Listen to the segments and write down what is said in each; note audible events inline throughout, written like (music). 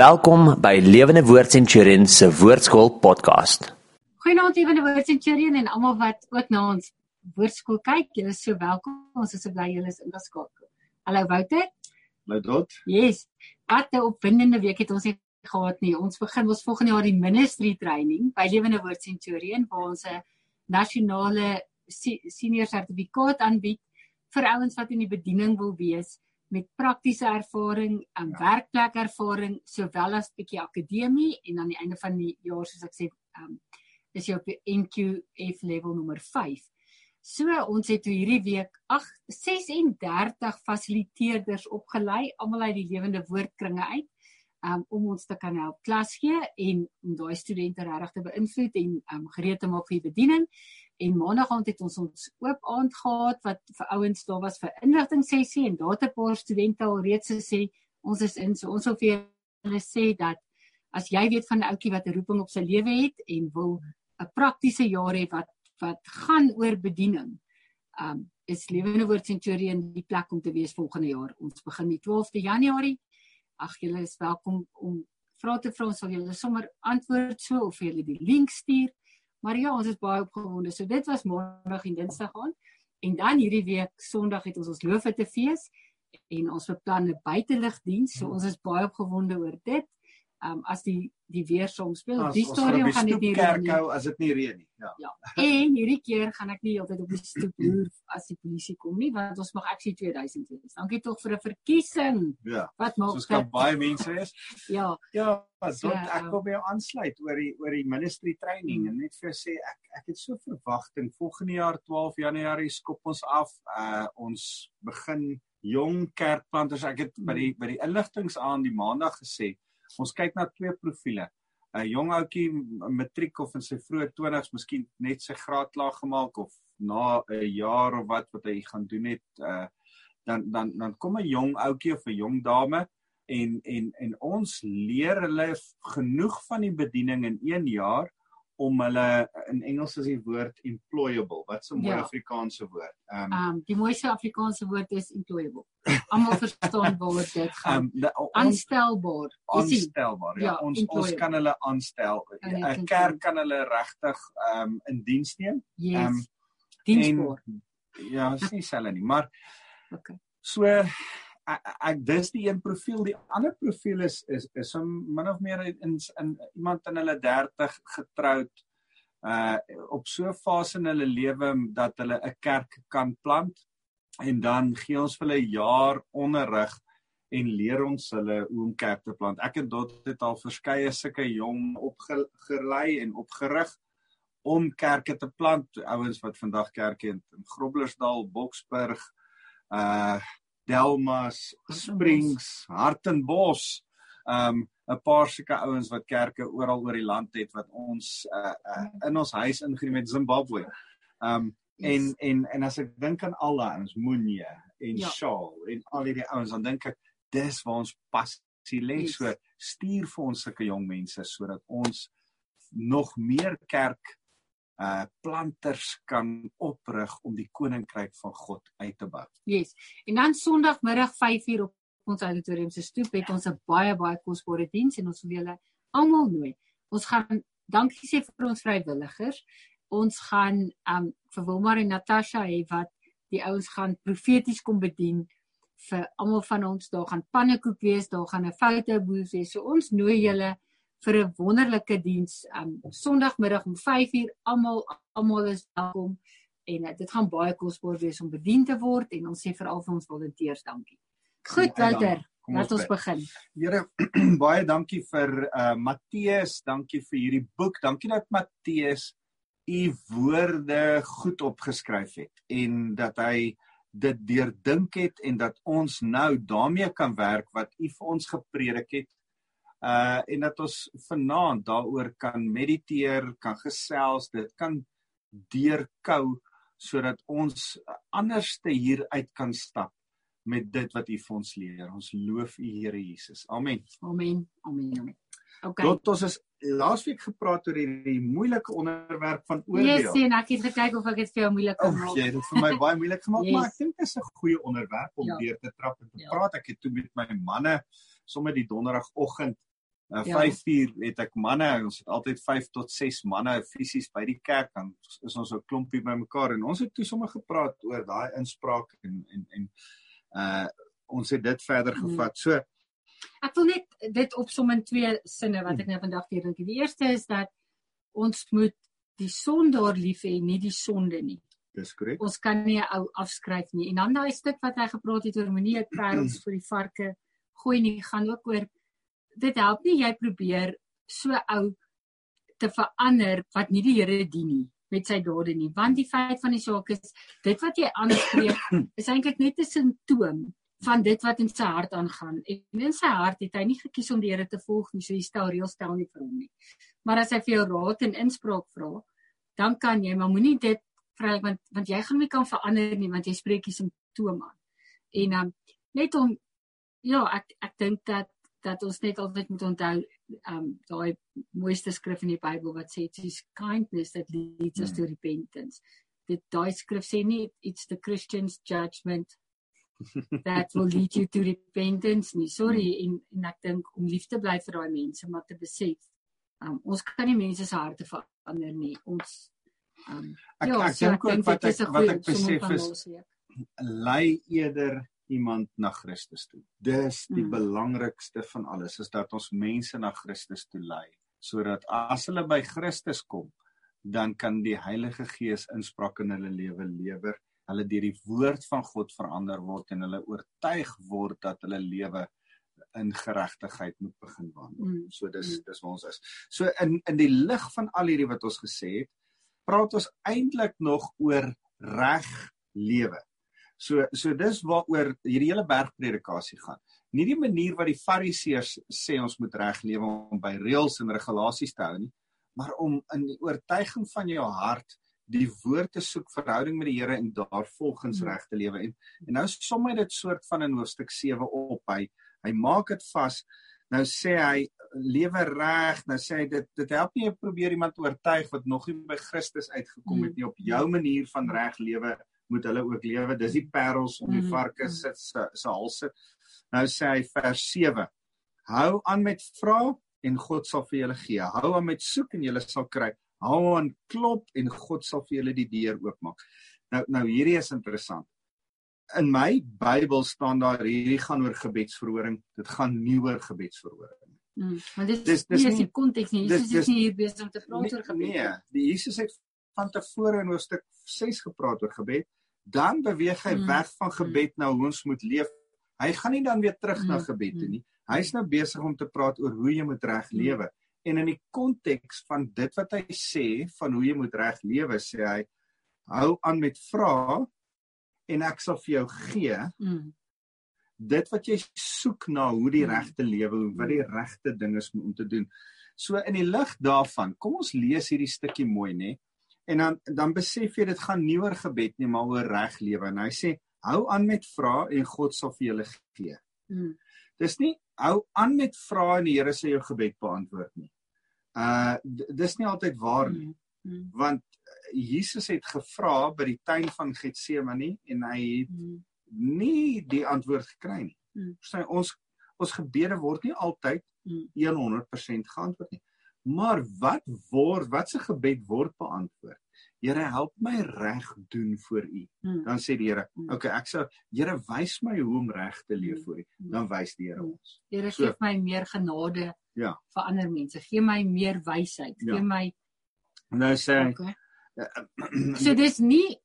Welkom by Lewende Woord Centurion se Woordskool podcast. Goeienaand Lewende Woord Centurion en almal wat ook na ons woordskool kyk. Julle is so welkom. Ons is so bly julle is ingeskakel. Hallo Wouter. Hallo Dot. Yes. Wat 'n opwindende week het ons hier gehad nie. Ons begin ons volgende jaar die ministry training by Lewende Woord Centurion waar ons 'n nasionale senior sertifikaat aanbied vir ouens wat in die bediening wil wees met praktiese ervaring, um, ja. werkplekervaring sowel as 'n bietjie akademie en aan die einde van die jaar soos ek sê, um, is jy op die NQF level nommer 5. So ons het hierdie week 8 36 fasiliteerders opgelei, almal uit die lewende woordkringe uit. Um, om ons te kan help klas gee en om daai studente regtig te beïnvloed en um, gereed te maak vir die bediening. En maandag aand het ons ons oop aand gehad wat vir ouens daar was vir inligting sessie en daar het 'n paar studente al reeds gesê ons is in so ons wil vir hulle sê dat as jy weet van 'n ouetjie wat 'n roeping op sy lewe het en wil 'n praktiese jaar hê wat wat gaan oor bediening. Um is Lewende Woord Centurion die plek om te wees volgende jaar. Ons begin die 12de Januarie. Ag julle is welkom om vra te vra ons sal julle sommer antwoord so of julle die link stuur. Maar ja, ons is baie opgewonde. So dit was maandag en dinsdag aan. En dan hierdie week Sondag het ons ons loofete fees en ons beplan 'n buiteligdiens. So ons is baie opgewonde oor dit um, as die die weer soms speel. As, die stadium gaan dit nie reën nie. as dit nie reën nie. Ja. Ja. En hierdie keer gaan ek nie heeltyd op die stoep (clears throat) loer as die polisie kom nie, want ons mag aksie 2000 wees. Dankie tog vir 'n verkiesing. Ja. Wat maak Soos kan baie mense is. (laughs) ja. Ja, So, ek um, wil by jou aansluit oor die oor die ministry training en net vir jou sê ek ek het so verwagting volgende jaar 12 Januarie skop ons af. Uh ons begin jong kerkplanters. Ek het by die by die inligtingsaand die maandag gesê ons kyk na twee profile. 'n Jong ouetjie matriek of in sy vroeë 20's, miskien net sy graad klaar gemaak of na 'n jaar of wat wat hy gaan doen het, uh dan dan dan kom 'n jong ouetjie of 'n jong dame en en en ons leer hulle genoeg van die bediening in 1 jaar om hulle in Engels is die woord employable. Wat 'n mooi Ja. Afrikaanse woord. Ehm Um die mooiste Afrikaanse woord is employable. Almal (laughs) verstaan waaroor dit gaan. ehm um, Aanstelbaar. Jy sien, aanstelbaar. Ja, Ja, ons ons employable. kan hulle aanstel. 'n Kerk kan hulle regtig ehm um, in diens neem. yes. ehm, diensbaar. Ja, is nie selfe nie, maar (laughs) Okay. so ek, ek dis die een profiel, die ander profiel is is is om min of meer in, in, iemand in hulle 30 getroud uh op so 'n fase in hulle lewe dat hulle 'n kerk kan plant en dan gee ons vir hulle 'n jaar onderrig en leer ons hulle hoe om kerk te plant. Ek en Dot het al verskeie sulke jong opgelei en opgerig om kerke te plant. Ouens wat vandag kerke in, in Groblersdal, Boksburg, uh Delmas, Springs, Hartenbos, um 'n paar sulke ouens wat kerke oral oor die land het wat ons uh, uh in ons huis ingeneem het Zimbabwe. Um en en en as ek dink aan al daai ouens, Moenie en Ja. Shaw en al hierdie ouens, dan dink ek dis waar ons passie lê. Yes. So stuur vir ons sulke jong mense sodat ons nog meer kerk uh planters kan oprig om die koninkryk van God uit te bou. Yes. En dan Sondagmiddag 5uur op ons auditorium se stoep het ons 'n baie baie kosbare diens en ons wil julle almal nooi. Ons gaan dankie sê vir ons vrywilligers. Ons gaan um vir Wilmar en Natasha hê wat die ouens gaan profeties kom bedien vir almal van ons. Daar gaan pannekoek wees, daar gaan 'n fotoboes wees. So ons nooi julle vir 'n wonderlike diens um Sondagmiddag om 5uur. Almal almal is welkom en uh, dit gaan baie kosbaar wees om bedien te word en ons sê veral vir ons volonteërs dankie. Goed, kom laat ons begin. Here (clears throat) baie dankie vir uh Matteus, dankie vir hierdie boek. Dankie dat Matteus u woorde goed opgeskryf het en dat hy dit deurdink het en dat ons nou daarmee kan werk wat u vir ons gepredik het. Uh en dat ons vanaand daaroor kan mediteer, kan gesels, dit kan deurkou sodat ons anderste hier uit kan stap met dit wat u vir ons leer. Ons loof u Here Jesus. Amen. Amen. Amen. amen. Okay. Tot ons is laasweek gepraat oor hierdie moeilike onderwerp van Yes, oordeel. en ek het gekyk of ek dit vir jou moeilik kan Oh, maak. jy het dit vir my baie moeilik gemaak, Yes. maar ek dink dit is 'n goeie onderwerp om Ja. deur te trap en te Ja. praat. Ek het toe met my manne sommer die donderdagoggend Uh, 5 ja. uur het ek manne, ons het altyd 5 tot 6 manne fisies by die kerk dan is ons so 'n klompie bymekaar en ons het toe sommer gepraat oor daai inspraak en en en uh ons het dit verder hmm. gevat. So ek wil net dit opsom in twee sinne wat ek nou vandag hier dink. Die eerste is dat ons moet die sondaar lief hê, nie die sonde nie. Dis korrek. Ons kan nie 'n ou afskryf nie. En dan daai stuk wat hy gepraat het oor moenie 'n parels vir die varke gooi nie, gaan ook oor dit help nie jy probeer so ou te verander wat nie die Here dien nie met sy dade nie. Want die feit van die saak is dit wat jy aanspreek (clears throat) is eintlik net 'n simptoom van dit wat in sy hart aangaan. En in sy hart het hy nie gekies om die Here te volg nie so hy stel reëls stel nie vir hom nie. Maar as hy vir jou raad en inspraak vra dan kan jy maar moenie dit vra want want jy gaan nie kan verander nie want jy spreek die simptoom aan. En um, net om ja ek ek dink dat dat ons net altyd moet onthou um daai mooiste skrif in die Bybel wat sê it's kindness that leads us to repentance. Dit daai skrif sê nie it's the Christian's judgment that will lead you to repentance nie. Sorry en en ek dink om lief te bly vir daai mense maar te besef um ons kan nie mense se harte verander nie. Ons um ek, ja, ek so dink ook wat ek wat ek besef is lei eerder iemand na Christus toe. Dis die mm. belangrikste van alles is dat ons mense na Christus toe lei sodat as hulle by Christus kom, dan kan die Heilige Gees inspraak in hulle lewe lewer. Hulle deur die woord van God verander word en hulle oortuig word dat hulle lewe in geregtigheid moet begin wandel. Mm. So dis mm. dis waar ons is. So in in die lig van al hierdie wat ons gesê het, praat ons eintlik nog oor reg lewe. So so dis waaroor hierdie hele bergpredikasie gaan. Nie die manier wat die Fariseërs sê ons moet reg lewe om by reëls en regulasies te hou nie, maar om in die oortuiging van jou hart die woord te soek verhouding met die Here en daarvolgens hmm. reg te lewe. En en nou som hy dit soort van in hoofstuk 7 op. Hy hy maak dit vas. Nou sê hy lewe reg, nou sê hy dit dit help nie jy probeer iemand oortuig wat nog nie by Christus uitgekom het hmm. nie op jou manier van reg lewe moet hulle ook lewe. Dis die parels om die mhm, varke mhm. se se halse. Nou sê hy vers 7. Hou aan met vra en God sal vir julle gee. Hou aan met soek en julle sal kry. Hou aan klop en God sal vir julle die deur oopmaak. Nou nou hierdie is interessant. In my Bybel staan daar hierdie gaan oor gebedsverhoring. Dit gaan nie oor gebedsverhoring. Mm, maar dit dis dis nie die konteks nie. Jesus is nie hier besig om te praat oor gebed nie. Nee, die Jesus het van tevore in hoofstuk 6 gepraat oor gebed dan beweeg hy mm. weg van gebed na hoe ons moet leef. Hy gaan nie dan weer terug mm. na gebed toe nie. Hy's nou besig om te praat oor hoe jy moet reg mm. lewe. En in die konteks van dit wat hy sê van hoe jy moet reg lewe, sê hy hou aan met vra en ek sal vir jou gee. Mm. Dit wat jy soek na hoe die mm. regte lewe, wat die regte ding is om te doen. So in die lig daarvan, kom ons lees hierdie stukkie mooi, nê? En dan dan besef jy dit gaan nie oor gebed nie, maar oor reg lewe. En hy sê hou aan met vra en God sal vir julle gee. Hmm. Dis nie hou aan met vra en die Here sê jou gebed beantwoord nie. Uh dis nie altyd waar nie. Hmm. Hmm. Want Jesus het gevra by die tuin van Getsemane en hy het hmm. nie die antwoord gekry nie. Hmm. Sy ons ons gebede word nie altyd 100% geantwoord nie. Maar wat word wat se gebed word beantwoord? Here help my reg doen vir U. Hmm. Dan sê die Here, hmm. okay, ek sê Here wys my hoe om reg te leef hmm. vir U. Dan wys die Here ons. Here so, gee my meer genade ja. vir ander mense. Gee my meer wysheid. Ja. Gee my Nou sê okay. (clears throat) So dis nie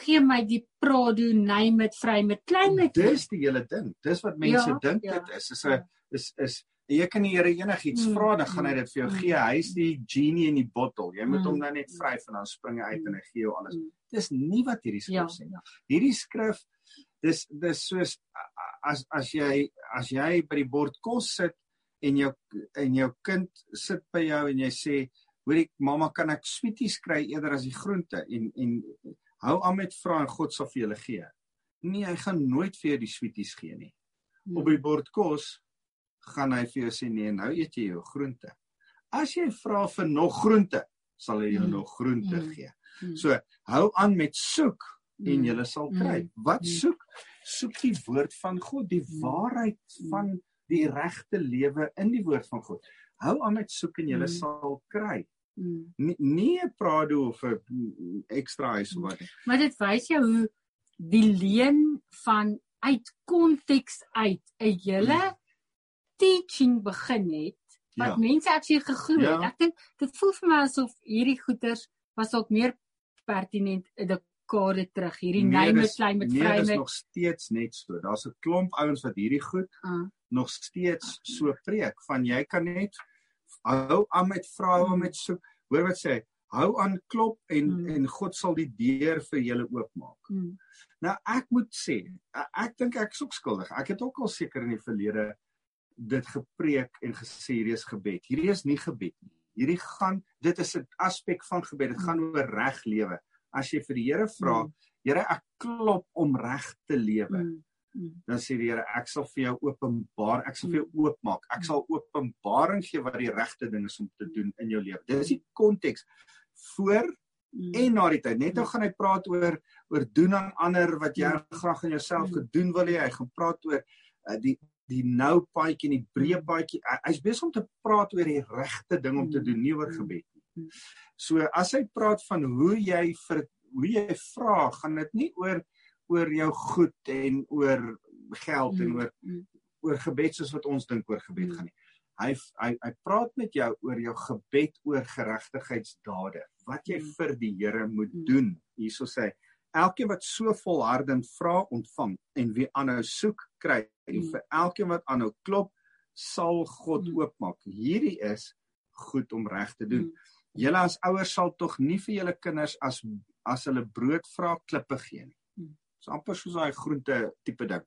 gee my die prado name met vry met klein met Dis die hele ding. Dis wat mense ja, dink ja, dit is. Is 'n ja. is is jy kan die Here enigiets mm. vra dan gaan hy dit vir jou mm. gee. Hy is die genie in die bottel. Jy moet mm. hom nou net vryf en dan spring hy uit en hy gee jou alles. Dis nie wat hierdie skrif ja, sê nie. Ja. Hierdie skrif dis dis soos as as jy as jy by die bord kos sit en jou en jou kind sit by jou en jy sê hoorie mamma kan ek sweeties kry eerder as die groente en en hou aan met vra en God sal vir julle gee. Nee, hy gaan nooit vir jou die sweeties gee nie. Op die bord kos gaan hy vir jou sê nee, nou eet jy jou groente. As jy vra vir nog groente, sal hy jou mm. nog groente mm. gee. Mm. So, hou aan met soek en jy sal kry. Wat soek? Soek die woord van God, die waarheid van die regte lewe in die woord van God. Hou aan met soek en jy Mm. sal kry. Mm. Nie, nie 'n prado of 'n ekstra huis of wat nie. Maar dit wys jou hoe die leen van uit konteks uit 'n hele teaching begin het wat Ja. mense actually geglo het. Ja. Ek dink dit voel vir my asof hierdie goeters was dalk meer pertinent 'n dekade terug. Hierdie Nee, name dis- klein met nee, vry met nog steeds net so. Daar's 'n klomp ouens wat hierdie goed uh, nog steeds so preek van jy kan net hou aan met vra, hou aan Mm. met soek. Hoor wat sê hy? Hou aan klop en Mm. en God sal die deur vir julle oopmaak. mm, Nou ek moet sê, e- ek dink ek is ook skuldig. Ek het ook al seker in die verlede dit gepreek en gesê hierdie is gebed. Hierdie is nie gebed nie. Hierdie gaan dit is 'n aspek van gebed. Dit gaan oor reg lewe. As jy vir die Here vra, Mm. Here ek klop om reg te lewe. mm, mm, Dan sê die Here ek sal vir jou openbaar, ek sal vir jou oopmaak. Ek Mm. sal openbaring gee wat die regte ding is om te doen in jou lewe. Dis die konteks voor mm, en na die tyd. Net nou gaan hy praat oor oor doen aan ander wat jy Mm. graag aan jouself Mm. gedoen wil hê. Hy gaan praat oor uh, die die nou paadjie en die breë paadjie. Hy- Hy's besig om te praat oor die regte ding om te Mm. doen, nie oor Mm. gebed nie. Mm. So as hy praat van hoe jy vir hoe jy vra, gaan dit nie oor oor jou goed en oor geld en mm, oor mm, oor gebed soos wat ons dink oor gebed Mm. gaan nie. Hy hy hy praat met jou oor jou gebed oor geregtigheidsdade. Wat jy Mm. vir die Here moet Mm. doen. Hierso sê hy, elkeen wat so volhardend vra, ontvang en wie aanhou soek, kry. En Mm. vir elkeen wat aanhou klop, sal God Mm. oopmaak. Hierdie is goed om reg te doen. mm, Julle as ouers sal tog nie vir julle kinders as as hulle brood vra klippe gee nie. Dis amper soos daai groente tipe ding.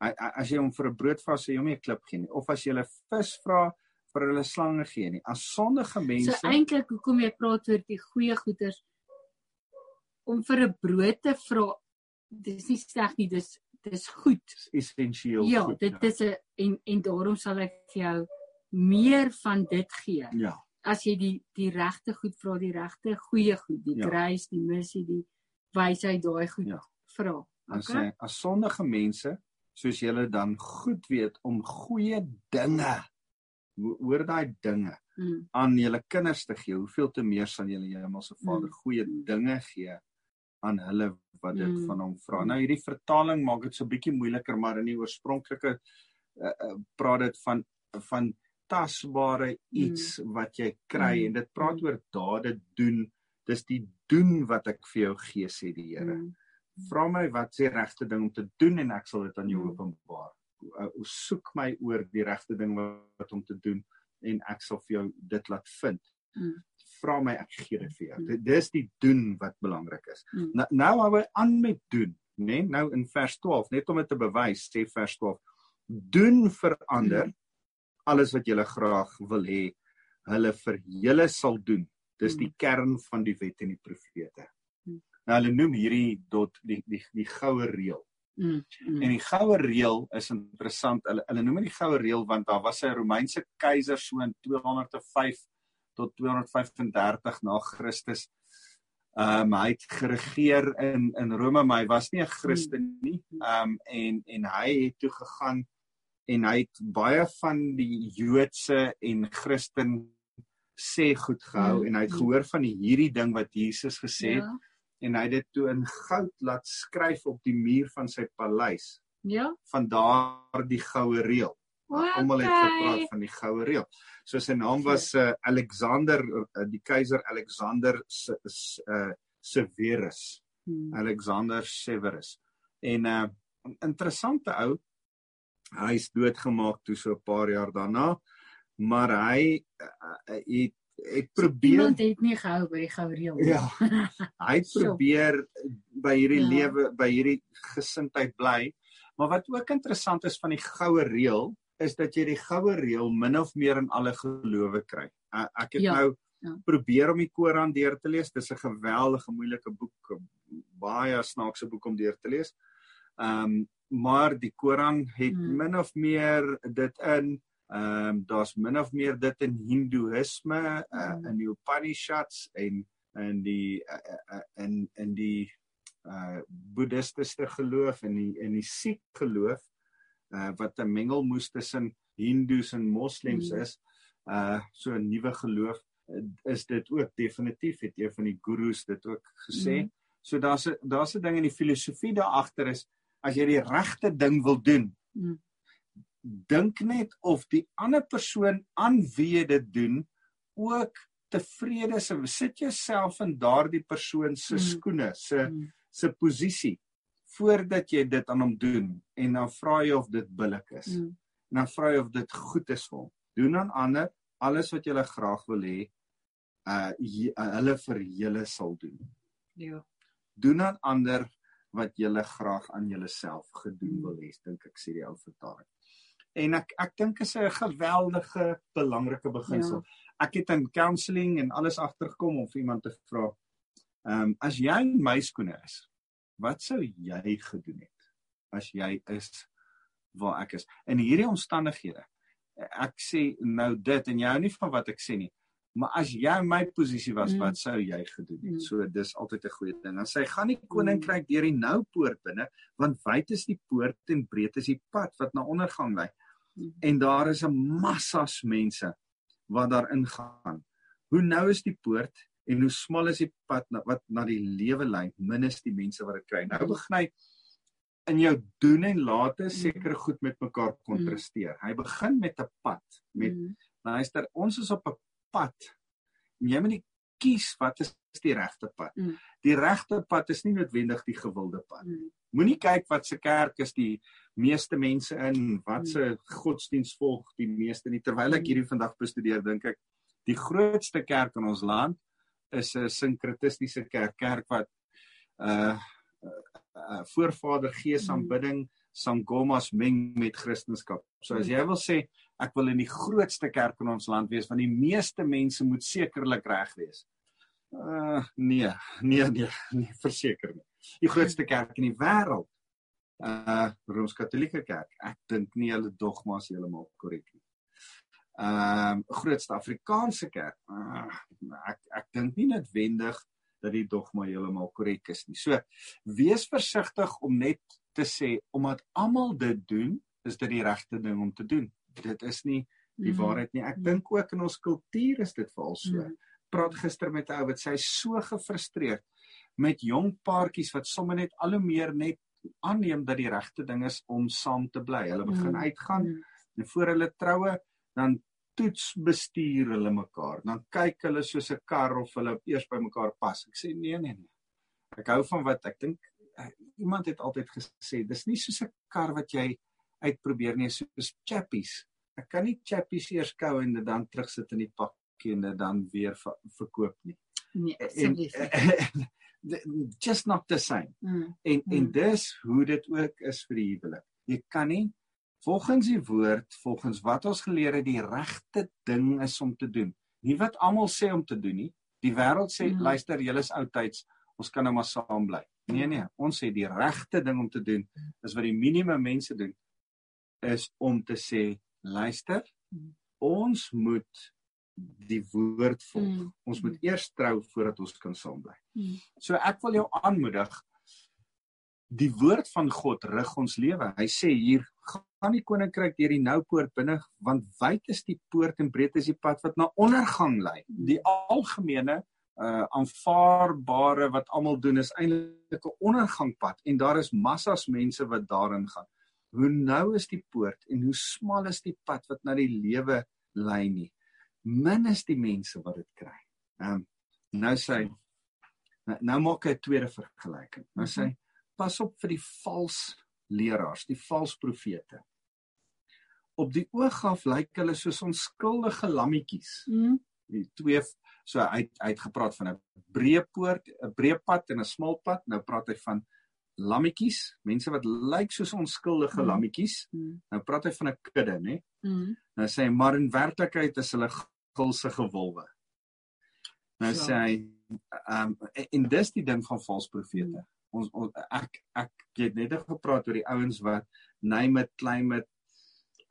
As jy hom vir 'n brood vra, sê jy hom nie 'n klip gee nie. Of as jy hulle vis vra, vir hulle slange gee nie. As sondige mense So eintlik hoekom jy praat oor die goeie goeders om vir 'n brood te vra, dis nie sleg nie, dis dis goed. is essensieel Ja, goed. dit is 'n en en daarom sal ek vir jou meer van dit gee. ja. As jy die die regte goed vra, die regte goeie goed, die Ja. grace, die missie, die wysheid daai goed Ja. vra. Okay? sê as sondige mense soos julle dan goed weet om goeie dinge ho- hoor daai dinge Mm, aan julle kinders te gee, hoeveel te meer sal julle hemelse Vader Mm. goeie dinge gee aan hulle wat dit Mm. van hom vra. Mm. Nou hierdie vertaling maak dit so bietjie moeiliker, maar in die oorspronklike uh, uh, praat dit van van tasbare iets wat jy kry Mm. en dit praat Mm. oor dade doen. Dis die doen wat ek vir jou gee sê die Here. mm, Vra my wat is die regte ding om te doen en ek sal dit aan jou Mm. openbaar. Uh, soek my oor die regte ding wat om te doen en ek sal vir jou dit laat vind. mm, Vra my ek gee dit vir jou. Mm. Dit dis die doen wat belangrik is. mm. Nou nou hou hy aan met doen, né? Nee? Nou in vers 12, net om dit te bewys, sê vers 12, doen vir ander Mm. alles wat jy graag wil hê hulle vir julle sal doen. Dis die kern van die wet en die profete. Mm. Nou hulle noem hierdie dot die die die goue reël. Mm, mm. En die goue reël is interessant. Hulle hulle noem dit die goue reël want daar was 'n Romeinse keiser so in 205 tot 235 na Christus. Ehm um, hy het geregeer in in Rome, maar hy was nie 'n Christen nie. Ehm um, en en hy het toe gegaan en hy het baie van die Joodse en Christen sê goed gehou Mm, en hy het gehoor van die hierdie ding wat Jesus gesê het ja, en hy het dit toe in goud laat skryf op die muur van sy paleis ja. van daardie goue reël. Almal het gepraat van die goue reël. So sy naam was uh, Alexander uh, die keiser Alexander Se- Se- uh, Severus. Mm, Alexander Severus. En 'n uh, interessante ou hy's doodgemaak toe so 'n paar jaar daarna, maar hy uh, het het probeer Iemand het nie gehou by die goue reël. nie. Ja. (laughs) hy het probeer by hierdie Ja. lewe by hierdie gesindheid bly. Maar wat ook interessant is van die goue reël is dat jy die goue reël min of meer in alle gelowe kry. Uh, ek het Ja, nou ja. probeer om die Koran deur te lees. Dis 'n geweldige moeilike boek, baie snaakse boek om deur te lees. Ehm um, maar die Koran het Hmm. min of meer dit in ehm um, daar's min of meer dit in Hindoeïsme, uh, Hmm. in die Upanishads en in die uh, uh, in in die uh boeddhistiese geloof en die in die Sikh geloof uh wat 'n mengelmoes tussen Hindus en Moslems mm. is, uh so 'n nuwe geloof is dit ook definitief het een van die gurus dit ook gesê. Mm. So daar's 'n daar's 'n ding in die filosofie daar agter is as jy die regte ding wil doen. Mm. Dink net of die ander persoon aan wie jy dit doen ook tevrede is. Sit jouself in daardie persoon se mm. skoene, se mm. se posisie voordat jy dit aan hom doen en dan vra jy of dit billik is. Mm. En dan vra jy of dit goed is vir hom. Doen aan ander alles wat jy graag wil hê uh, uh hulle vir julle sal doen. Ja. Doen aan ander wat julle graag aan julleself gedoen wil hê, dink ek sê die ou vertaling. En ek ek dink is 'n geweldige belangrike beginsel. Ja. Ek het in counselling en alles agtergekom om vir iemand te vra. Ehm um, as jy in my skoene is, wat sou jy gedoen het as jy is waar ek is in hierdie omstandighede? Ek sê nou dit en jy hou nie van wat ek sê nie. Maar as jy in my posisie was, mm. wat sou jy gedoen het? Mm. So dis altyd 'n goeie ding. Dan sê hy gaan die koninkryk deur die nou poort binne, want wyd is die poort en breed is die pad wat na ondergang lei. Mm. En daar is 'n massas mense wat daar ingaan. Hoe nou is die poort en hoe smal is die pad na, wat na die lewe lei, min is die mense wat dit kry. Nou begin hy in jou doen en late sekere goed met mekaar kontrasteer. Hy begin met 'n pad, met luister, ons is op 'n pad. En jy moet nie kies wat is die regte pad. Mm. Die regte pad is nie noodwendig die gewilde pad. Mm. Moenie kyk wat se kerk is die meeste mense in, wat se mm. godsdiens volg die meeste nie. Terwyl ek mm. hierdie vandag bestudeer, dink ek die grootste kerk in ons land is 'n sinkretistiese kerk, kerk wat uh, uh, voorvader gees mm. aanbidding mm sangomas meng met Christendom. So as jy wil sê ek wil in die grootste kerk in ons land wees want die meeste mense moet sekerlik reg wees. Uh nee, nee nee, nee verseker nie. Die grootste kerk in die wêreld. Uh Rooms-Katolieke kerk. Ek dink nie hulle dogmas heeltemal korrek nie. Ehm uh, grootste Afrikaanse kerk. Uh, ek ek dink nie noodwendig dat die dogma heeltemal korrek is nie. So wees versigtig om net te sê omdat almal dit doen, is dit die regte ding om te doen. Dit is nie die mm. waarheid nie. Ek mm. dink ook in ons kultuur is dit veral so. Mm. Praat gister met 'n ou wat sê hy so gefrustreerd met jong paartjies wat sommer net al hoe meer net aanneem dat die regte ding is om saam te bly. Hulle begin uitgaan en voor hulle troue dan toets bestuur hulle mekaar. Dan kyk hulle soos 'n kar of hulle eers by mekaar pas. Ek sê nee nee nee. Ek hou van wat ek dink uh, iemand het altyd gesê dis nie soos 'n kar wat jy uitprobeer nie soos chappies. Ek kan nie chappies eers kou en dit dan terugsit in die pakkie en dit dan weer ver verkoop nie. Nee, en, (laughs) just not the same. Mm, en mm. en dis hoe dit ook is vir die huwelik. Jy kan nie volgens die woord, volgens wat ons geleer het, die regte ding is om te doen. Nie wat almal sê om te doen nie. Die wêreld sê mm. luister, julle is oudtyds, ons kan nou maar saam bly. Nee nee, ons sê die regte ding om te doen is wat die minimum mense doen is om te sê luister, ons moet die woord volg. Mm. Ons moet eers trou voordat ons kan saam bly. Mm. So ek wil jou aanmoedig die woord van God rig ons lewe. Hy sê hier gaan die koninkryk deur die nou poort binne want wyd is die poort en breed is die pad wat na ondergang lei. Die algemene uh aanvaarbare wat almal doen is eintlik 'n ondergangpad en daar is massas mense wat daarin gaan. Hoe nou is die poort en hoe smal is die pad wat na die lewe lei nie. Min is die mense wat dit kry. Ehm um, nou sê nou, nou maak hy 'n tweede vergelyking. Nou sê pas op vir die vals leraars, die vals profete. Op die oog af lyk hulle soos onskuldige lammetjies. Mm. Die twee So hy hy het gepraat van 'n breë poort, 'n breë pad en 'n smal pad. Nou praat hy van lammetjies, mense wat lyk soos onskuldige mm. lammetjies. Mm. Nou praat hy van 'n kudde, né? Mm. Nou sê hy maar in werklikheid is hulle gulsige wolwe. Nou ja. sê hy ehm um, en dis die ding van valse profete. Mm. Ons, ons ek ek het net gepraat oor die ouens wat name it claim it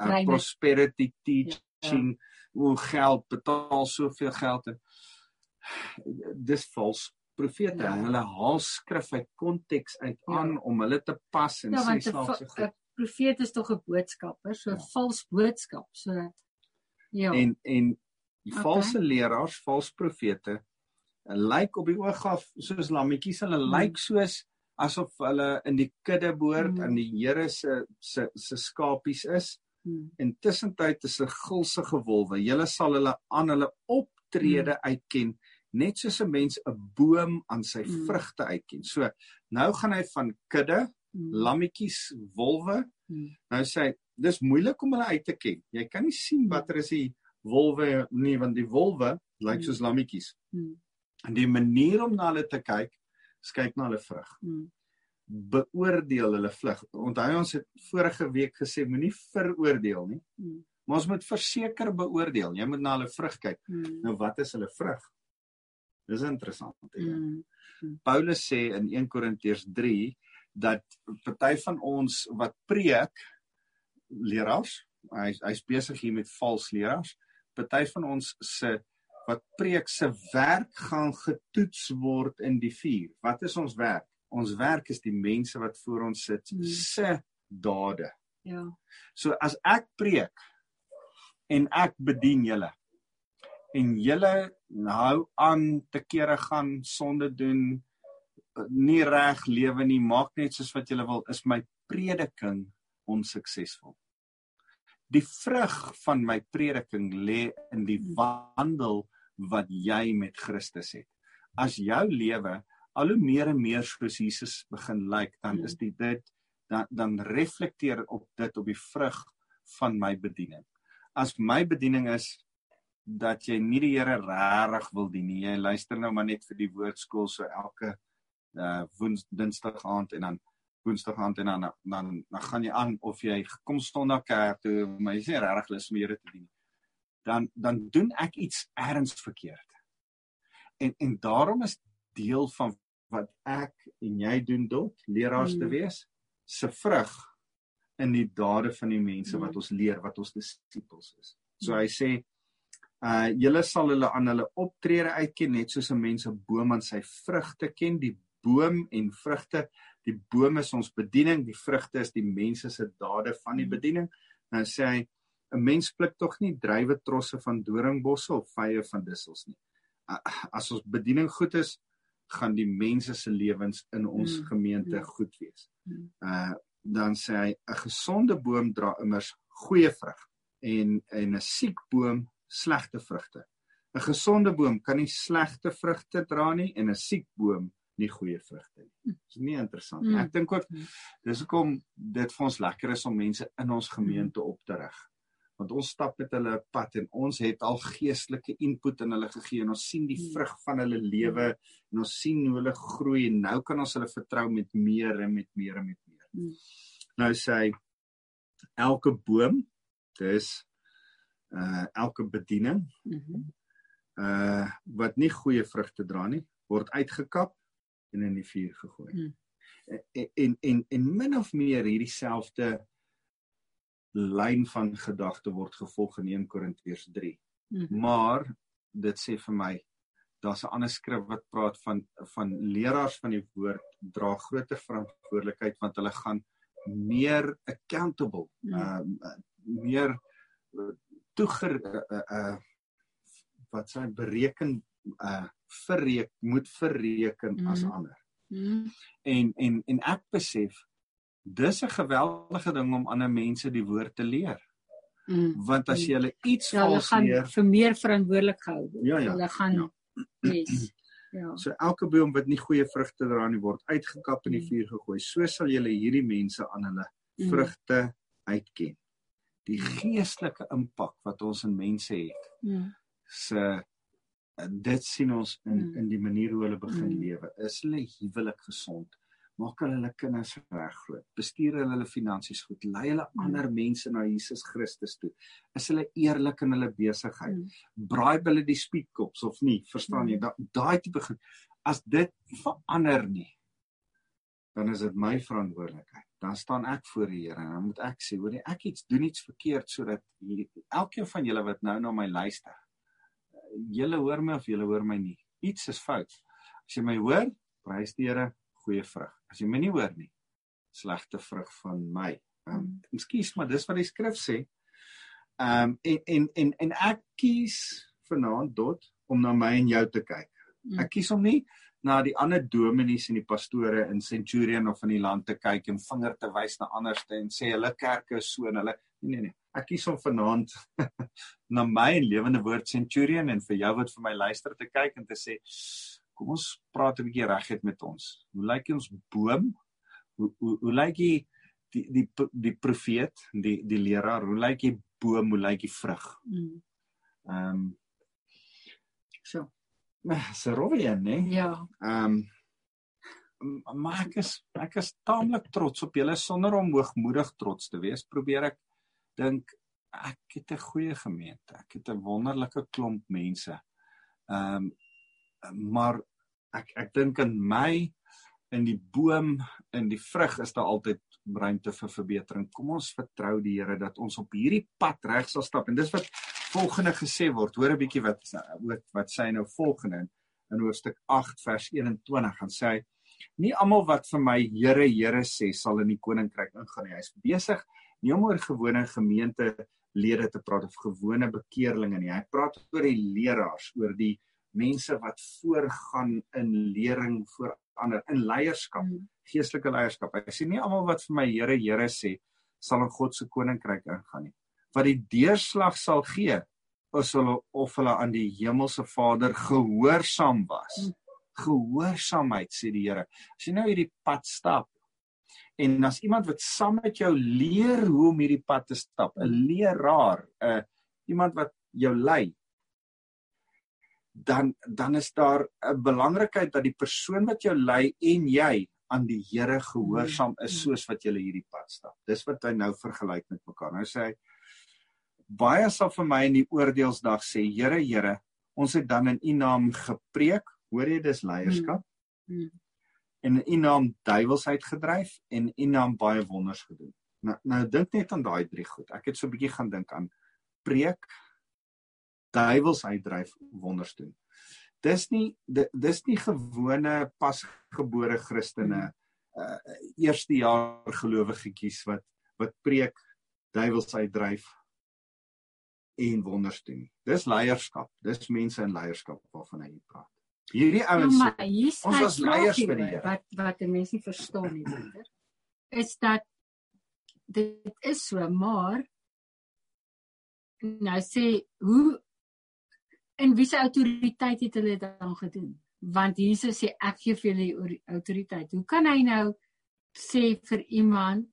uh, prosperity teaching ja hoe geld betaal soveel geld en dis vals profete ja. hulle haal skrif uit konteks uit ja. aan om hulle te pas en ja, sê selfs 'n profeet is tog 'n boodskapper, so 'n ja. vals boodskap. So ja. En en die okay. valse leraars, vals profete lyk op die oog af soos lammetjies, hulle hmm. lyk soos asof hulle in die kudde behoort hmm. en die Here se se se skapies is. Hmm. Intussen tyd is 'n gulsige wolwe. Julle sal hulle aan hulle optrede hmm. uitken net soos 'n mens 'n boom aan sy mm. vrugte uitken. So nou gaan hy van kudde, mm. lammetjies, wolwe. Mm. Nou sê hy, dis moeilik om hulle uit te ken. Jy kan nie sien mm. watter is die wolwe nie, want die wolwe lyk mm. soos lammetjies. Mm. En die manier om na hulle te kyk, is kyk na hulle vrug. Mm. Beoordeel hulle vlug. Onthou ons het vorige week gesê moenie veroordeel nie. Mm. Maar ons moet verseker beoordeel. Jy moet na hulle vrug kyk. Mm. Nou wat is hulle vrug? Dis interessant. Mm. Paulus sê in 1 Korintiërs 3 dat party van ons wat preek leraars, hy hy's besig hier met vals leraars. Party van ons se wat preek se werk gaan getoets word in die vuur. Wat is ons werk? Ons werk is die mense wat voor ons sit mm. se dade. Ja. So as ek preek en ek bedien julle en julle hou aan te kere gaan sonde doen nie reg lewe nie maak net soos wat julle wil is my prediking onsuksesvol die vrug van my prediking lê in die wandel wat jy met Christus het as jou lewe al hoe meer en meer soos Jesus begin lyk dan is dit dit dan dan reflekteer op dit op die vrug van my bediening as my bediening is dat jy nie die Here regtig wil dien nie. Jy luister nou maar net vir die woordskool so elke uh woens dinsdag aand en dan woensdag aand en dan dan dan gaan jy aan of jy kom na kerk toe, maar jy sê regtig lus om Here te dien. Dan dan doen ek iets erns verkeerd. En en daarom is deel van wat ek en jy doen tot leraars te hmm. wees se vrug in die dade van die mense wat hmm. ons leer wat ons disippels is. So hy sê Uh julle sal hulle aan hulle optrede uitken net soos 'n mens 'n boom aan sy vrugte ken. Die boom en vrugte, die boom is ons bediening, die vrugte is die mense se dade van die hmm. bediening. Nou sê hy 'n mens pluk tog nie drywe trosse van doringbosse of vye van dussels nie. As ons bediening goed is, gaan die mense se lewens in ons hmm. gemeente hmm. goed wees. Uh dan sê hy 'n gesonde boom dra immers goeie vrug en en 'n siek boom slegte vrugte. 'n Gesonde boom kan nie slegte vrugte dra nie en 'n siek boom nie goeie vrugte nie. Dit is nie interessant nie. Mm. Ek dink ook dis hoekom dit vir ons lekker is om mense in ons gemeente op te rig. Want ons stap met hulle pad en ons het al geestelike input in hulle gegee en ons sien die mm. vrug van hulle lewe en ons sien hoe hulle groei en nou kan ons hulle vertrou met meer en met meer en met meer. Mm. Nou sê hy elke boom dis uh elke bediening mm -hmm. uh wat nie goeie vrugte dra nie word uitgekap en in die vuur gegooi. Mm. En, en en en min of meer hierdie selfde lyn van gedagte word gevolg in 1 Korintiërs 3. Mm. Maar dit sê vir my daar's 'n ander skrif wat praat van van leraars van die woord dra groter verantwoordelikheid want hulle gaan meer accountable, mm. uh, meer toeger uh, uh wat sy bereken uh verreken moet verreken mm. as ander. Mm. En en en ek besef dis 'n geweldige ding om ander mense die woord te leer. Mm. Want as jy hulle iets ja, vals leer, vir meer verantwoordelik gehou. Ja, ja, hulle gaan ja. Yes. (clears throat) Ja. So elke boom wat nie goeie vrugte dra nie word uitgekap in die mm. vuur gegooi. So sal julle hierdie mense aan hulle mm. vrugte uitken die geestelike impak wat ons in mense het. Ja. Se dit sien ons in mm. in die manier hoe hulle begin mm. lewe. Is hulle huwelik gesond? Maak hulle hulle kinders reg groot? Bestuur hulle hulle finansies goed? Lei hulle mm. ander mense na Jesus Christus toe? Is hulle eerlik in hulle besigheid? Mm. Braai hulle die spietkops of nie? Verstaan mm. jy? Da, daai tipe begin as dit verander nie dan is dit my verantwoordelikheid dan staan ek voor die Here en dan moet ek sê hoor ek iets doen iets verkeerd sodat elkeen van julle wat nou na my luister julle hoor my of julle hoor my nie iets is fout as jy my hoor prys die Here goeie vrug as jy my nie hoor nie slegte vrug van my Ehm um, ekskuus, maar dis wat die skrif sê. Ehm um, en en en en ek kies vanaand dot om na my en jou te kyk. Mm. Ek kies om nie na die ander dominees en die pastore in Centurion of in die land te kyk en vinger te wys na anderste en sê hulle kerke is so en hulle nee nee nee. Ek kies om vanaand (laughs) na my en lewende woord Centurion en vir jou wat vir my luister te kyk en te sê kom ons praat 'n bietjie regheid met ons. Hoe lyk ons boom? Hoe hoe hoe lyk die die die die profeet, die die leraar? Hoe lyk die boom? Hoe lyk die vrug? Mm. Ehm um, so. Se rowie, né? Ja. Ehm um, maar ek is ek is taamlik trots op julle sonder om hoogmoedig trots te wees. Probeer ek dink ek het 'n goeie gemeente. Ek het 'n wonderlike klomp mense. Ehm um, maar ek ek dink in my in die boom in die vrug is daar altyd ruimte vir verbetering. Kom ons vertrou die Here dat ons op hierdie pad reg sal stap en dis wat volgende gesê word. Hoor 'n bietjie wat wat wat sê nou volgende in hoofstuk 8 vers 21 gaan sê hy nie almal wat vir my Here Here sê sal in die koninkryk ingaan nie. Hy's besig nie om oor gewone gemeente lede te praat of gewone bekeerlinge nie. Hy praat oor die leraars, oor die mense wat voorgaan in lering voor ander in leierskap, mm. geestelike leierskap. Ek sê nie almal wat vir my Here Here sê sal in God se koninkryk ingaan nie. Wat die deurslag sal gee is hulle of hulle aan die hemelse Vader gehoorsaam was. Mm. Gehoorsaamheid sê die Here. As jy nou hierdie pad stap en as iemand wat saam met jou leer hoe om hierdie pad te stap, 'n leraar, 'n iemand wat jou lei, dan dan is daar 'n belangrikheid dat die persoon wat jou lei en jy aan die Here gehoorsaam is mm. soos wat jy hierdie pad stap. Dis wat hy nou vergelyk met mekaar. Nou sê hy baie sal vir my in die oordeelsdag sê Here Here, ons het dan in U naam gepreek, hoor jy dis leierskap? Mm. Mm. En in U naam duiwels uitgedryf en in U naam baie wonders gedoen. Nou nou dink net aan daai drie goed. Ek het so 'n bietjie gaan dink aan preek, duiwels uitdryf wonders doen. Dis nie dis nie gewone pasgebore Christene uh eerste jaar gelowigetjies wat wat preek duiwels uitdryf en wonders doen. Dis leierskap. Dis mense in leierskap waarvan hy praat. Hierdie ouens ja, ons was leiers vir die Here. Wat wat mense nie verstaan nie, Pieter. Is dat dit is so, maar nou sê hoe En wie se autoriteit het hulle dit dan gedoen? Want Jesus sê ek gee vir julle autoriteit. Hoe kan hy nou sê vir iemand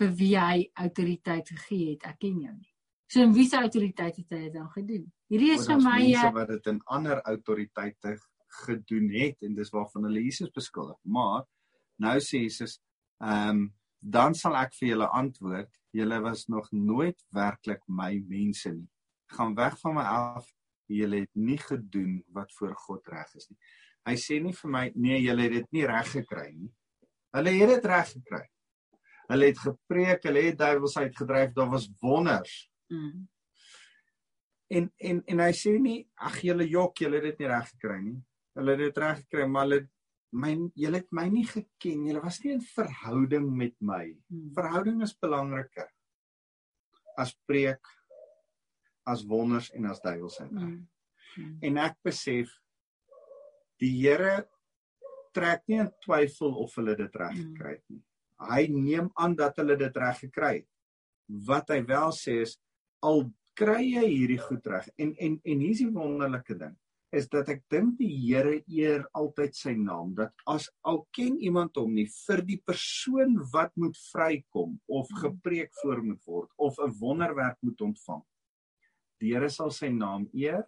vir wie hy autoriteit gegee het, ek ken jou nie. So in wie se autoriteit het hy dit dan gedoen? Hierdie is vir my mense wat dit in ander autoriteite gedoen het en dis waarvan hulle Jesus beskuldig. Maar nou sê Jesus, ehm um, dan sal ek vir julle antwoord, julle was nog nooit werklik my mense nie. Gaan weg van my af, julle het nie gedoen wat voor God reg is nie. Hy sê nie vir my nee, julle het dit nie reg gekry nie. Hulle het dit reg gekry. Hulle het gepreek, hulle het duiwels uitgedryf, daar was wonders. Mm. En en en hy sê nie ag julle jok, julle het dit nie reg gekry nie. Hulle het dit reg gekry, maar hulle my julle het my nie geken. Julle was nie in verhouding met my. Mm. Verhouding is belangriker as preek as wonders en as duiwels in. Mm. Mm. En ek besef die Here trek nie in twyfel of hulle dit reg mm. gekry het nie. Hy neem aan dat hulle dit reg gekry het. Wat hy wel sê is al kry jy hierdie goed reg en en en hier's die wonderlike ding is dat ek dink die Here eer altyd sy naam dat as al ken iemand hom nie vir die persoon wat moet vrykom of mm. gepreek voor moet word of 'n wonderwerk moet ontvang die Here sal sy naam eer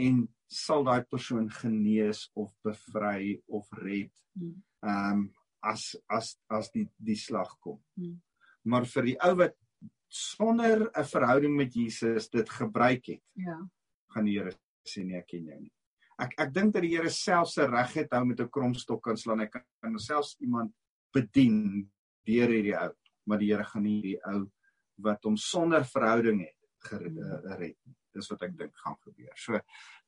en sal daai persoon genees of bevry of red. Hmm. Ehm um, as as as die die slag kom. Hmm. Maar vir die ou wat sonder 'n verhouding met Jesus dit gebruik het. Ja. gaan die Here sê nee, ek ken jou nie. Ek ek dink dat die Here self se reg het hou met 'n kromstok kan slaan. Hy kan selfs iemand bedien deur hierdie ou, maar die Here gaan nie die ou wat hom sonder verhouding het gered. Eh, Dis wat ek dink gaan gebeur. So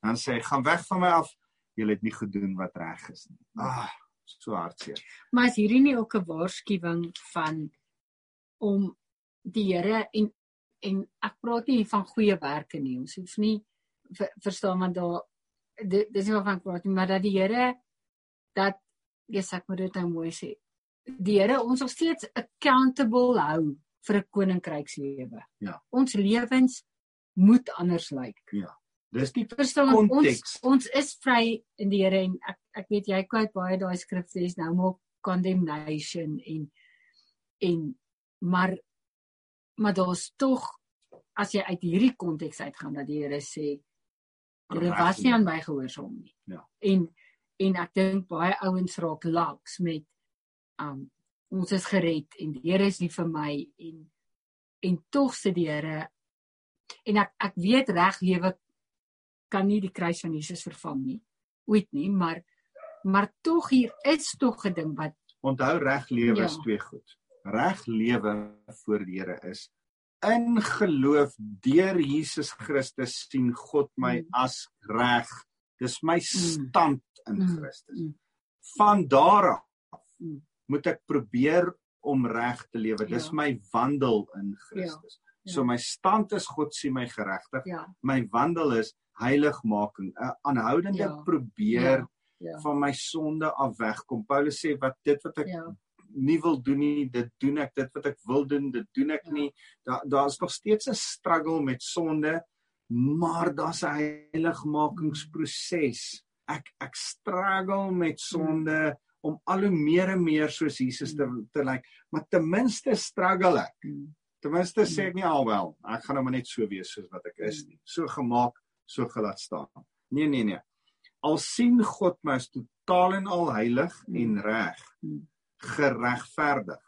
dan sê hy gaan weg van my af. Jy het nie gedoen wat reg is nie. Ah, so hartseer. Maar is hierdie nie ook 'n waarskuwing van om die Here en en ek praat nie van goeie werke nie. Ons hoef nie ver, verstaan want daar dis nie ek praat nie, maar dat die Here dat yes, ek moet dit nou mooi sê. Die Here ons nog steeds accountable hou vir 'n koninkrykslewe. Ja. Ons lewens moet anders lyk. Ja. Dis die Verstaan ons ons is vry in die Here en ek ek weet jy kwyt baie daai skriftes nou maar condemnation en en maar maar daar's tog as jy uit hierdie konteks uitgaan dat die Here sê Hulle Reg was nie lewe. aan my gehoorsaam nie. Ja. En en ek dink baie ouens raak laks met um ons is gered en die Here is lief vir my en en tog sê die Here en ek ek weet reg lewe kan nie die kruis van Jesus vervang nie. Ooit nie, maar maar tog hier is tog 'n ding wat Onthou reg lewe Ja. is twee goed. Reg lewe voor die Here is in geloof deur Jesus Christus sien God my Mm. as reg. Dis my stand in Mm. Christus. Mm. Van daar af Mm. Moet ek probeer om reg te lewe. Dis Ja. my wandel in Christus. Ja. So my stand is God sien my geregtig. ja, My wandel is heiligmaking, 'n aanhoudende Ja. probeer Ja. ja. van my sonde af wegkom. Paulus sê wat dit wat ek Ja. nie wil doen nie, dit doen ek. Dit wat ek wil doen, dit doen ek Ja. nie. Daar daar's nog steeds 'n struggle met sonde, maar daar's 'n heiligmakingsproses. Ek ek struggle met sonde om al hoe meer en meer soos Jesus te te lyk, maar ten minste struggle ek. Mm. Ten minste sê ek nie alwel, ek gaan nou maar net so wees soos wat ek is nie. So gemaak, so gelaat staan. Nee, nee, nee. Al sien God my as totaal en al heilig en reg, geregverdig,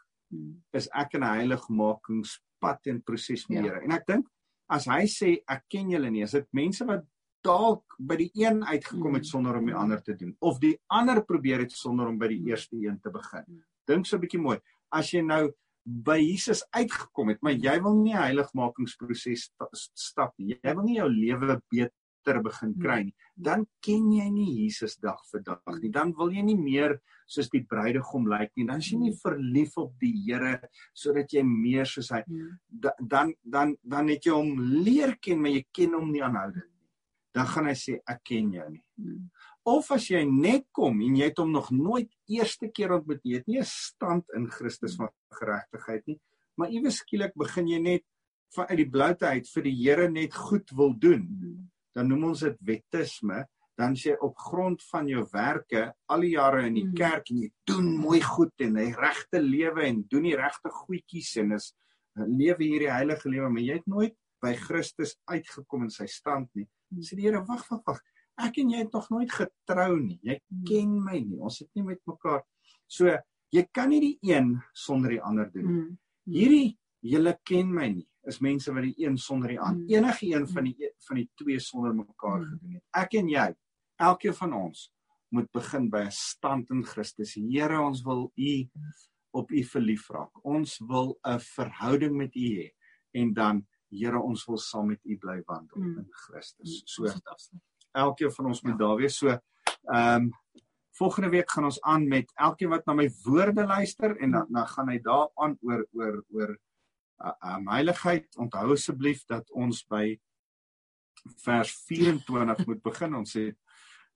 is ek in 'n heiligmakingspad en proses met Ja. die Here. En ek dink as hy sê ek ken julle nie, is dit mense wat dalk by die een uitgekom het Mm. sonder om die ander te doen of die ander probeer het sonder om by die Mm. eerste een te begin. Mm. Dink so 'n bietjie mooi. As jy nou by Jesus uitgekom het, maar jy wil nie 'n heiligmakingsproses sta- stap nie. Jy wil nie jou lewe beter begin kry nie. Dan ken jy nie Jesus dag vir dag nie. Dan wil jy nie meer soos die bruidegom lyk nie. Dan is jy nie verlief op die Here sodat jy meer soos hy da, dan dan dan het jy hom leer ken, maar jy ken hom nie aanhoudend. Dan gaan hy sê ek ken jou nie. Mm. Of as jy net kom en jy het hom nog nooit eerste keer ontmoet nie, jy het nie 'n stand in Christus van geregtigheid nie, maar iewes skielik begin jy net uit die bloute uit vir die Here net goed wil doen. Mm. Dan noem ons dit wettisme, dan sê jy op grond van jou werke al die jare in die Mm. kerk en jy doen mooi goed en die regte lewe en doen die regte goedjies en is lewe hierdie heilige lewe, maar jy het nooit by Christus uitgekom in sy stand nie. Mm. Sê die Here, wag, wag, wag. Ek en jy het nog nooit getrou nie. Jy Mm. ken my nie. Ons het nie met mekaar. So jy kan nie die een sonder die ander doen. nie. Mm. Hierdie julle ken my nie. Is mense wat die een sonder die ander. Mm. Enige een van die van die twee sonder mekaar Mm. gedoen het. Ek en jy, elkeen van ons moet begin by 'n stand in Christus. Here, ons wil U op U verlief raak. Ons wil 'n verhouding met U hê en dan Here, ons wil saam met U bly wandel Mm. in Christus. So het afsluit. elkeen van ons moet Ja. daar wees. So ehm um, volgende week gaan ons aan met elkeen wat na my woorde luister en dan dan gaan hy daar aan oor oor oor uh, um, heiligheid. Onthou asseblief dat ons by vers 24 moet begin. Ons het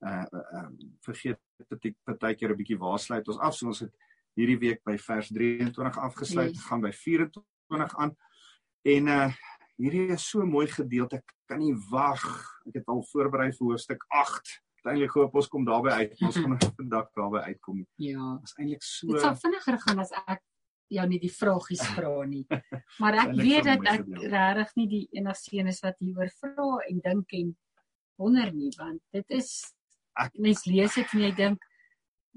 uh um, vergeet dat ek partykeer 'n bietjie waar sluit ons af. So ons het hierdie week by vers 23 afgesluit, Yes. gaan by 24 aan. En uh hierdie is so 'n mooi gedeelte. Ek kan nie wag. Ek het al voorberei vir hoofstuk 8. Uiteindelik hoop ons kom daarby uit. Ons gaan (laughs) vandag daarby uitkom. Ja. Dit is eintlik so Dit sal vinniger gaan as ek jou nie die vragies vra nie. (laughs) Maar ek weet sal dat ek regtig nie die enigste een is wat hieroor vra en dink en wonder nie want dit is Ek- mens lees dit en jy dink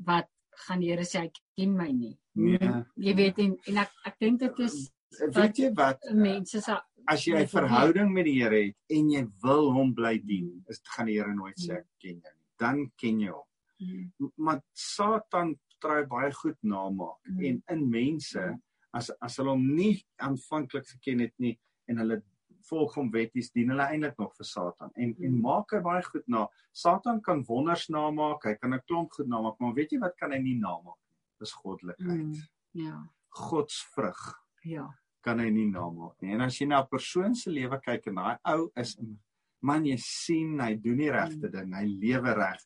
wat gaan die Here sê hy ken my nie. Nee. Jy weet en en ek ek dink dit is weet jy wat mense se as jy 'n verhouding met die Here het en jy wil hom bly dien, is gaan die Here nooit sê ek ken jou nie. Dan ken jy hom. Mm, Maar Satan try baie goed namaak Mm. en in mense Mm. as as hulle hom nie aanvanklik geken het nie en hulle volg hom wetties dien hulle eintlik nog vir Satan en en Mm. maak hy baie goed na. Satan kan wonders namaak, hy kan 'n klomp goed namaak, maar weet jy wat kan hy nie namaak nie? Dis goddelikheid. Mm. ja. Godsvrug. Ja. Kan hy nie namaak nie. En as jy na 'n persoon se lewe kyk en daai ou is man jy sien hy doen die regte ding, hy lewe reg.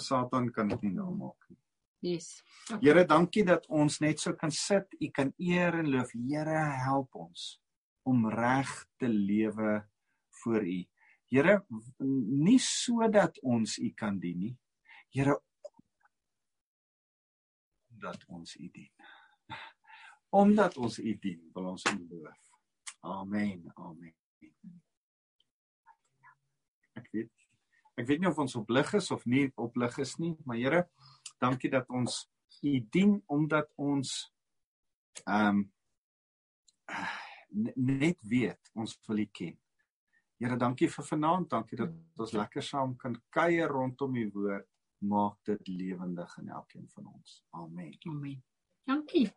Satan kan dit nie namaak nie. Yes. Okay. Here, dankie dat ons net so kan sit, u kan eer en loof. Here, help ons om reg te lewe voor u. Here, nie sodat ons u kan dien nie. Here, omdat ons u dien. Omdat ons u dien, wil ons u loof. Amen. Amen. Ek weet ek weet nie of ons oplig is of nie oplig is nie, maar Here, dankie dat ons u dien omdat ons ehm um, net weet ons wil u ken. Here, dankie vir vanaand, dankie dat ons lekker saam kan kuier rondom u woord. Maak dit lewendig in elkeen van ons. Amen. Amen. Dankie.